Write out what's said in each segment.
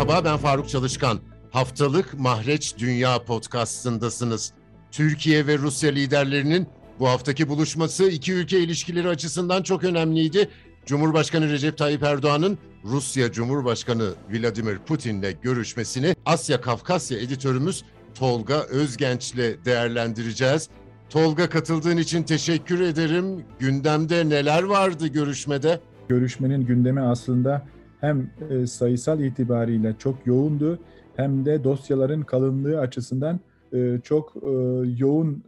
Merhaba ben Faruk Çalışkan. Haftalık Mahreç Dünya podcastındasınız. Türkiye ve Rusya liderlerinin bu haftaki buluşması iki ülke ilişkileri açısından çok önemliydi. Cumhurbaşkanı Recep Tayyip Erdoğan'ın Rusya Cumhurbaşkanı Vladimir Putin'le görüşmesini Asya Kafkasya editörümüz Tolga Özgenç'le değerlendireceğiz. Tolga katıldığın için teşekkür ederim. Gündemde neler vardı görüşmede? Görüşmenin gündemi aslında hem e, sayısal itibariyle çok yoğundu hem de dosyaların kalınlığı açısından e, çok e, yoğun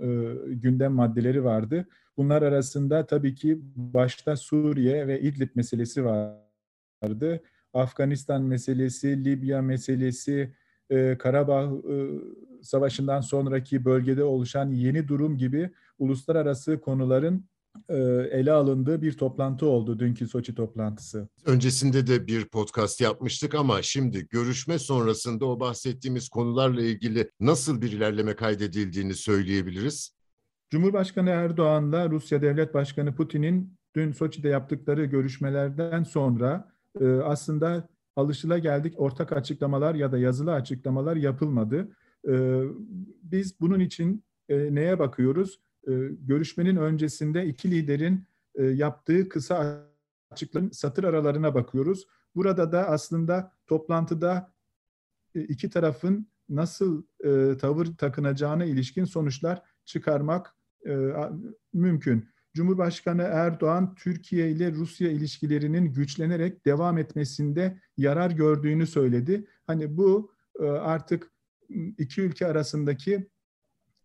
gündem maddeleri vardı. Bunlar arasında tabii ki başta Suriye ve İdlib meselesi vardı. Afganistan meselesi, Libya meselesi, Karabağ Savaşı'ndan sonraki bölgede oluşan yeni durum gibi uluslararası konuların ele alındığı bir toplantı oldu dünkü Soçi toplantısı. Öncesinde de bir podcast yapmıştık ama şimdi görüşme sonrasında o bahsettiğimiz konularla ilgili nasıl bir ilerleme kaydedildiğini söyleyebiliriz. Cumhurbaşkanı Erdoğan'la Rusya Devlet Başkanı Putin'in dün Soçi'de yaptıkları görüşmelerden sonra e, aslında alışılageldik ortak açıklamalar ya da yazılı açıklamalar yapılmadı. E, biz bunun için e, neye bakıyoruz? E, görüşmenin öncesinde iki liderin e, yaptığı kısa açıklığın satır aralarına bakıyoruz. Burada da aslında toplantıda e, iki tarafın nasıl tavır takınacağına ilişkin sonuçlar çıkarmak mümkün. Cumhurbaşkanı Erdoğan Türkiye ile Rusya ilişkilerinin güçlenerek devam etmesinde yarar gördüğünü söyledi. Hani bu artık iki ülke arasındaki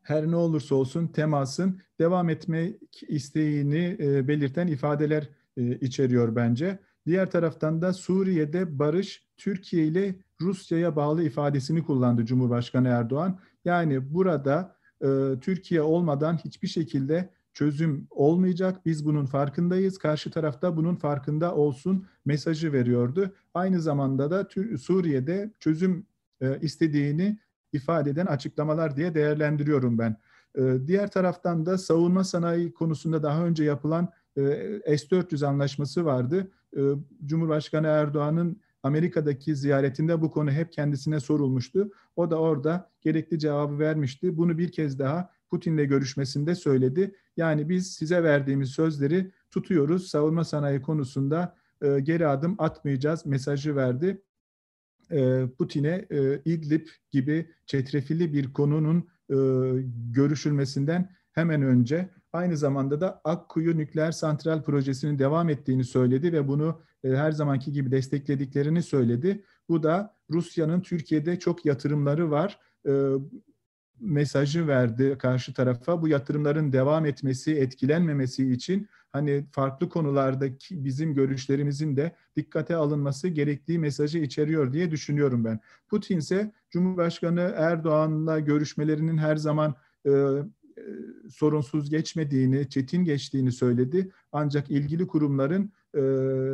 her ne olursa olsun temasın devam etmek isteğini e, belirten ifadeler e, içeriyor bence. Diğer taraftan da Suriye'de barış Türkiye ile Rusya'ya bağlı ifadesini kullandı Cumhurbaşkanı Erdoğan. Yani burada e, Türkiye olmadan hiçbir şekilde çözüm olmayacak. Biz bunun farkındayız. Karşı tarafta bunun farkında olsun mesajı veriyordu. Aynı zamanda da Suriye'de çözüm e, istediğini ifade eden açıklamalar diye değerlendiriyorum ben. Ee, diğer taraftan da savunma sanayi konusunda daha önce yapılan e, S-400 anlaşması vardı. Ee, Cumhurbaşkanı Erdoğan'ın Amerika'daki ziyaretinde bu konu hep kendisine sorulmuştu. O da orada gerekli cevabı vermişti. Bunu bir kez daha Putin'le görüşmesinde söyledi. Yani biz size verdiğimiz sözleri tutuyoruz. Savunma sanayi konusunda e, geri adım atmayacağız mesajı verdi. E, Putin'e e, İdlib gibi çetrefilli bir konunun e, görüşülmesinden hemen önce aynı zamanda da Akkuyu nükleer santral projesinin devam ettiğini söyledi ve bunu her zamanki gibi desteklediklerini söyledi. Bu da Rusya'nın Türkiye'de çok yatırımları var mesajı verdi karşı tarafa. Bu yatırımların devam etmesi, etkilenmemesi için hani farklı konulardaki bizim görüşlerimizin de dikkate alınması gerektiği mesajı içeriyor diye düşünüyorum ben. Putin ise Cumhurbaşkanı Erdoğan'la görüşmelerinin her zaman e, e, sorunsuz geçmediğini, çetin geçtiğini söyledi. Ancak ilgili kurumların e,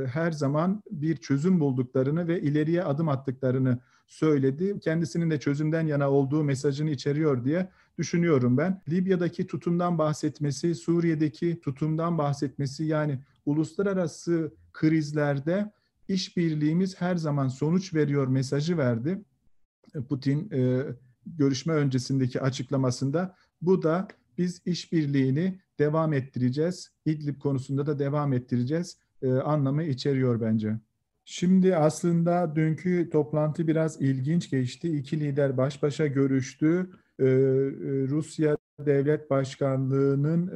her zaman bir çözüm bulduklarını ve ileriye adım attıklarını söyledi. Kendisinin de çözümden yana olduğu mesajını içeriyor diye düşünüyorum ben. Libya'daki tutumdan bahsetmesi, Suriye'deki tutumdan bahsetmesi yani uluslararası krizlerde işbirliğimiz her zaman sonuç veriyor mesajı verdi. Putin e, görüşme öncesindeki açıklamasında bu da biz işbirliğini devam ettireceğiz. İdlib konusunda da devam ettireceğiz e, anlamı içeriyor bence. Şimdi aslında dünkü toplantı biraz ilginç geçti. İki lider baş başa görüştü. Ee, e, Rusya Devlet Başkanlığı'nın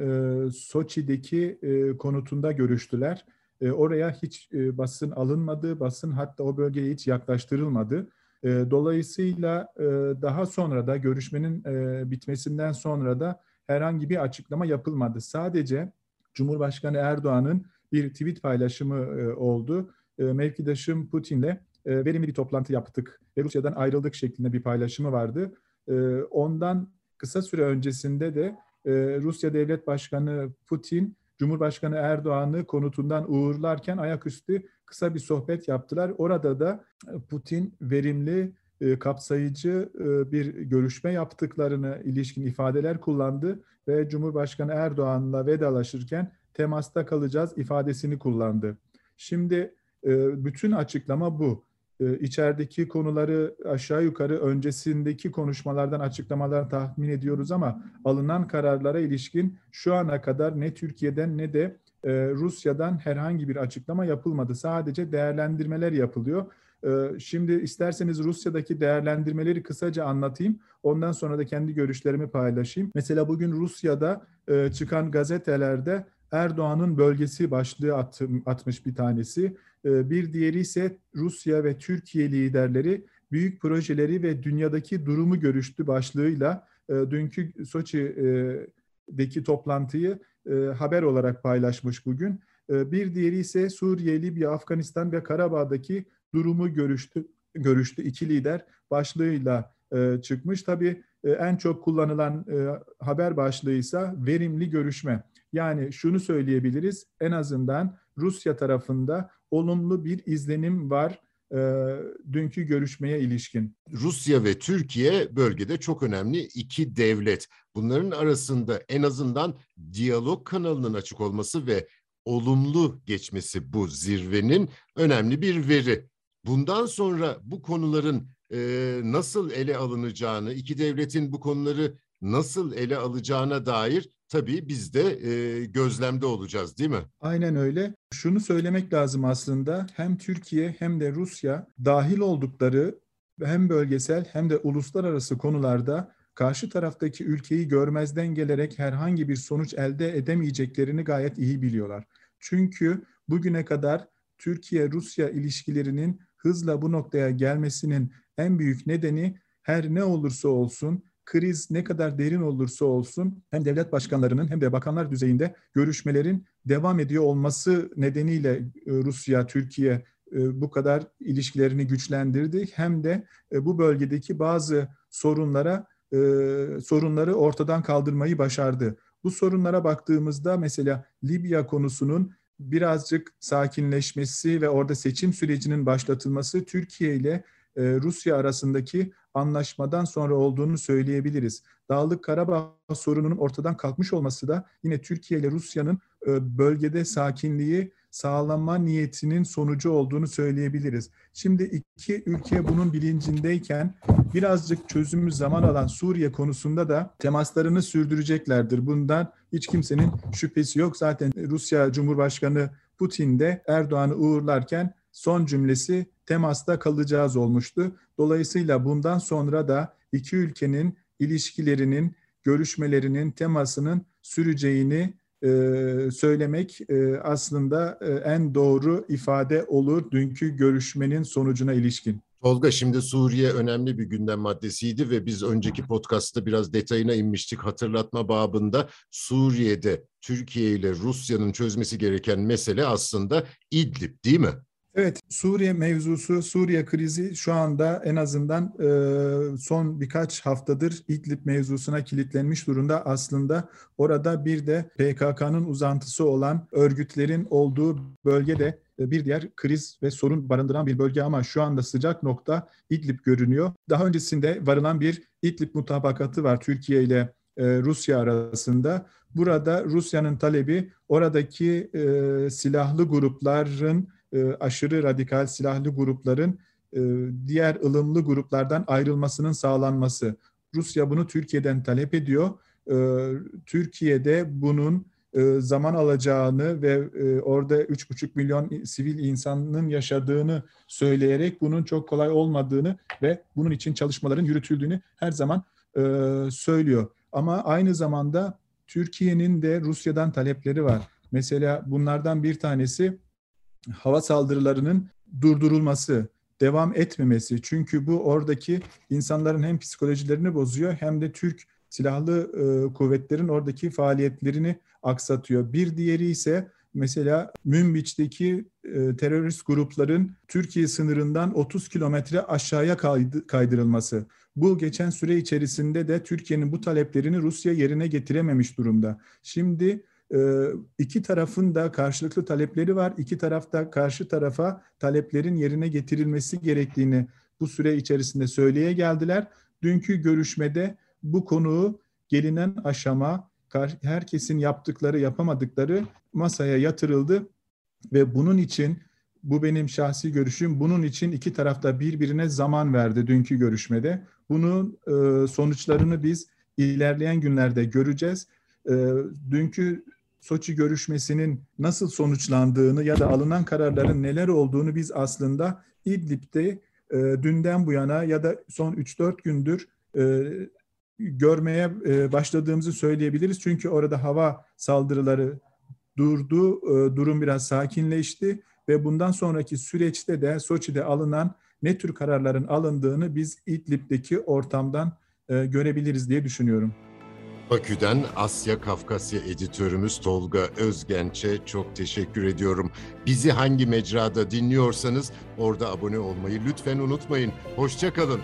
e, Soçi'deki e, konutunda görüştüler. E, oraya hiç e, basın alınmadı, basın hatta o bölgeye hiç yaklaştırılmadı. E, dolayısıyla e, daha sonra da görüşmenin e, bitmesinden sonra da herhangi bir açıklama yapılmadı. Sadece Cumhurbaşkanı Erdoğan'ın bir tweet paylaşımı e, oldu e, mevkidaşım Putin'le e, verimli bir toplantı yaptık ve Rusya'dan ayrıldık şeklinde bir paylaşımı vardı. E, ondan kısa süre öncesinde de e, Rusya Devlet Başkanı Putin, Cumhurbaşkanı Erdoğan'ı konutundan uğurlarken ayaküstü kısa bir sohbet yaptılar. Orada da Putin verimli, e, kapsayıcı e, bir görüşme yaptıklarını ilişkin ifadeler kullandı ve Cumhurbaşkanı Erdoğan'la vedalaşırken temasta kalacağız ifadesini kullandı. Şimdi ee, bütün açıklama bu. E, içerideki konuları aşağı yukarı öncesindeki konuşmalardan açıklamalar tahmin ediyoruz ama alınan kararlara ilişkin şu ana kadar ne Türkiye'den ne de e, Rusya'dan herhangi bir açıklama yapılmadı. Sadece değerlendirmeler yapılıyor. E, şimdi isterseniz Rusya'daki değerlendirmeleri kısaca anlatayım. Ondan sonra da kendi görüşlerimi paylaşayım. Mesela bugün Rusya'da e, çıkan gazetelerde Erdoğan'ın bölgesi başlığı at, atmış bir tanesi. E, bir diğeri ise Rusya ve Türkiye liderleri büyük projeleri ve dünyadaki durumu görüştü başlığıyla e, dünkü Soçi'deki toplantıyı e, haber olarak paylaşmış bugün. E, bir diğeri ise Suriye, Libya, Afganistan ve Karabağ'daki durumu görüştü. Görüştü iki lider başlığıyla e, çıkmış. Tabii e, en çok kullanılan e, haber başlığı ise verimli görüşme. Yani şunu söyleyebiliriz en azından Rusya tarafında olumlu bir izlenim var e, dünkü görüşmeye ilişkin. Rusya ve Türkiye bölgede çok önemli iki devlet. Bunların arasında en azından diyalog kanalının açık olması ve olumlu geçmesi bu zirvenin önemli bir veri. Bundan sonra bu konuların e, nasıl ele alınacağını, iki devletin bu konuları nasıl ele alacağına dair tabii biz de e, gözlemde olacağız değil mi? Aynen öyle. Şunu söylemek lazım aslında hem Türkiye hem de Rusya dahil oldukları hem bölgesel hem de uluslararası konularda karşı taraftaki ülkeyi görmezden gelerek herhangi bir sonuç elde edemeyeceklerini gayet iyi biliyorlar. Çünkü bugüne kadar Türkiye-Rusya ilişkilerinin hızla bu noktaya gelmesinin en büyük nedeni her ne olursa olsun kriz ne kadar derin olursa olsun hem devlet başkanlarının hem de bakanlar düzeyinde görüşmelerin devam ediyor olması nedeniyle e, Rusya, Türkiye e, bu kadar ilişkilerini güçlendirdi. Hem de e, bu bölgedeki bazı sorunlara sorunları ortadan kaldırmayı başardı. Bu sorunlara baktığımızda mesela Libya konusunun birazcık sakinleşmesi ve orada seçim sürecinin başlatılması Türkiye ile Rusya arasındaki anlaşmadan sonra olduğunu söyleyebiliriz. Dağlık Karabağ sorununun ortadan kalkmış olması da yine Türkiye ile Rusya'nın e, bölgede sakinliği sağlama niyetinin sonucu olduğunu söyleyebiliriz. Şimdi iki ülke bunun bilincindeyken birazcık çözümü zaman alan Suriye konusunda da temaslarını sürdüreceklerdir. Bundan hiç kimsenin şüphesi yok. Zaten Rusya Cumhurbaşkanı Putin de Erdoğan'ı uğurlarken son cümlesi temasta kalacağız olmuştu. Dolayısıyla bundan sonra da iki ülkenin ilişkilerinin, görüşmelerinin temasının süreceğini e, söylemek e, aslında e, en doğru ifade olur dünkü görüşmenin sonucuna ilişkin. Tolga şimdi Suriye önemli bir gündem maddesiydi ve biz önceki podcastta biraz detayına inmiştik hatırlatma babında. Suriye'de Türkiye ile Rusya'nın çözmesi gereken mesele aslında İdlib değil mi? Evet, Suriye mevzusu, Suriye krizi şu anda en azından e, son birkaç haftadır İdlib mevzusuna kilitlenmiş durumda. Aslında orada bir de PKK'nın uzantısı olan örgütlerin olduğu bölgede e, bir diğer kriz ve sorun barındıran bir bölge ama şu anda sıcak nokta İdlib görünüyor. Daha öncesinde varılan bir İdlib mutabakatı var Türkiye ile e, Rusya arasında. Burada Rusya'nın talebi oradaki e, silahlı grupların e, aşırı radikal silahlı grupların e, diğer ılımlı gruplardan ayrılmasının sağlanması. Rusya bunu Türkiye'den talep ediyor. E, Türkiye'de bunun zaman alacağını ve e, orada 3,5 milyon sivil insanın yaşadığını söyleyerek bunun çok kolay olmadığını ve bunun için çalışmaların yürütüldüğünü her zaman söylüyor. Ama aynı zamanda Türkiye'nin de Rusya'dan talepleri var. Mesela bunlardan bir tanesi hava saldırılarının durdurulması, devam etmemesi. Çünkü bu oradaki insanların hem psikolojilerini bozuyor hem de Türk silahlı e, kuvvetlerin oradaki faaliyetlerini aksatıyor. Bir diğeri ise mesela Münbiç'teki e, terörist grupların Türkiye sınırından 30 kilometre aşağıya kaydı, kaydırılması. Bu geçen süre içerisinde de Türkiye'nin bu taleplerini Rusya yerine getirememiş durumda. Şimdi iki tarafın da karşılıklı talepleri var. İki tarafta karşı tarafa taleplerin yerine getirilmesi gerektiğini bu süre içerisinde söyleye geldiler. Dünkü görüşmede bu konuyu gelinen aşama, herkesin yaptıkları, yapamadıkları masaya yatırıldı ve bunun için bu benim şahsi görüşüm. Bunun için iki tarafta birbirine zaman verdi dünkü görüşmede. Bunun e, sonuçlarını biz ilerleyen günlerde göreceğiz. E, dünkü Soçi görüşmesinin nasıl sonuçlandığını ya da alınan kararların neler olduğunu biz aslında İdlib'de e, dünden bu yana ya da son 3-4 gündür e, görmeye e, başladığımızı söyleyebiliriz. Çünkü orada hava saldırıları durdu, e, durum biraz sakinleşti ve bundan sonraki süreçte de Soçi'de alınan ne tür kararların alındığını biz İdlib'deki ortamdan e, görebiliriz diye düşünüyorum. Bakü'den Asya Kafkasya editörümüz Tolga Özgenç'e çok teşekkür ediyorum. Bizi hangi mecrada dinliyorsanız orada abone olmayı lütfen unutmayın. Hoşçakalın.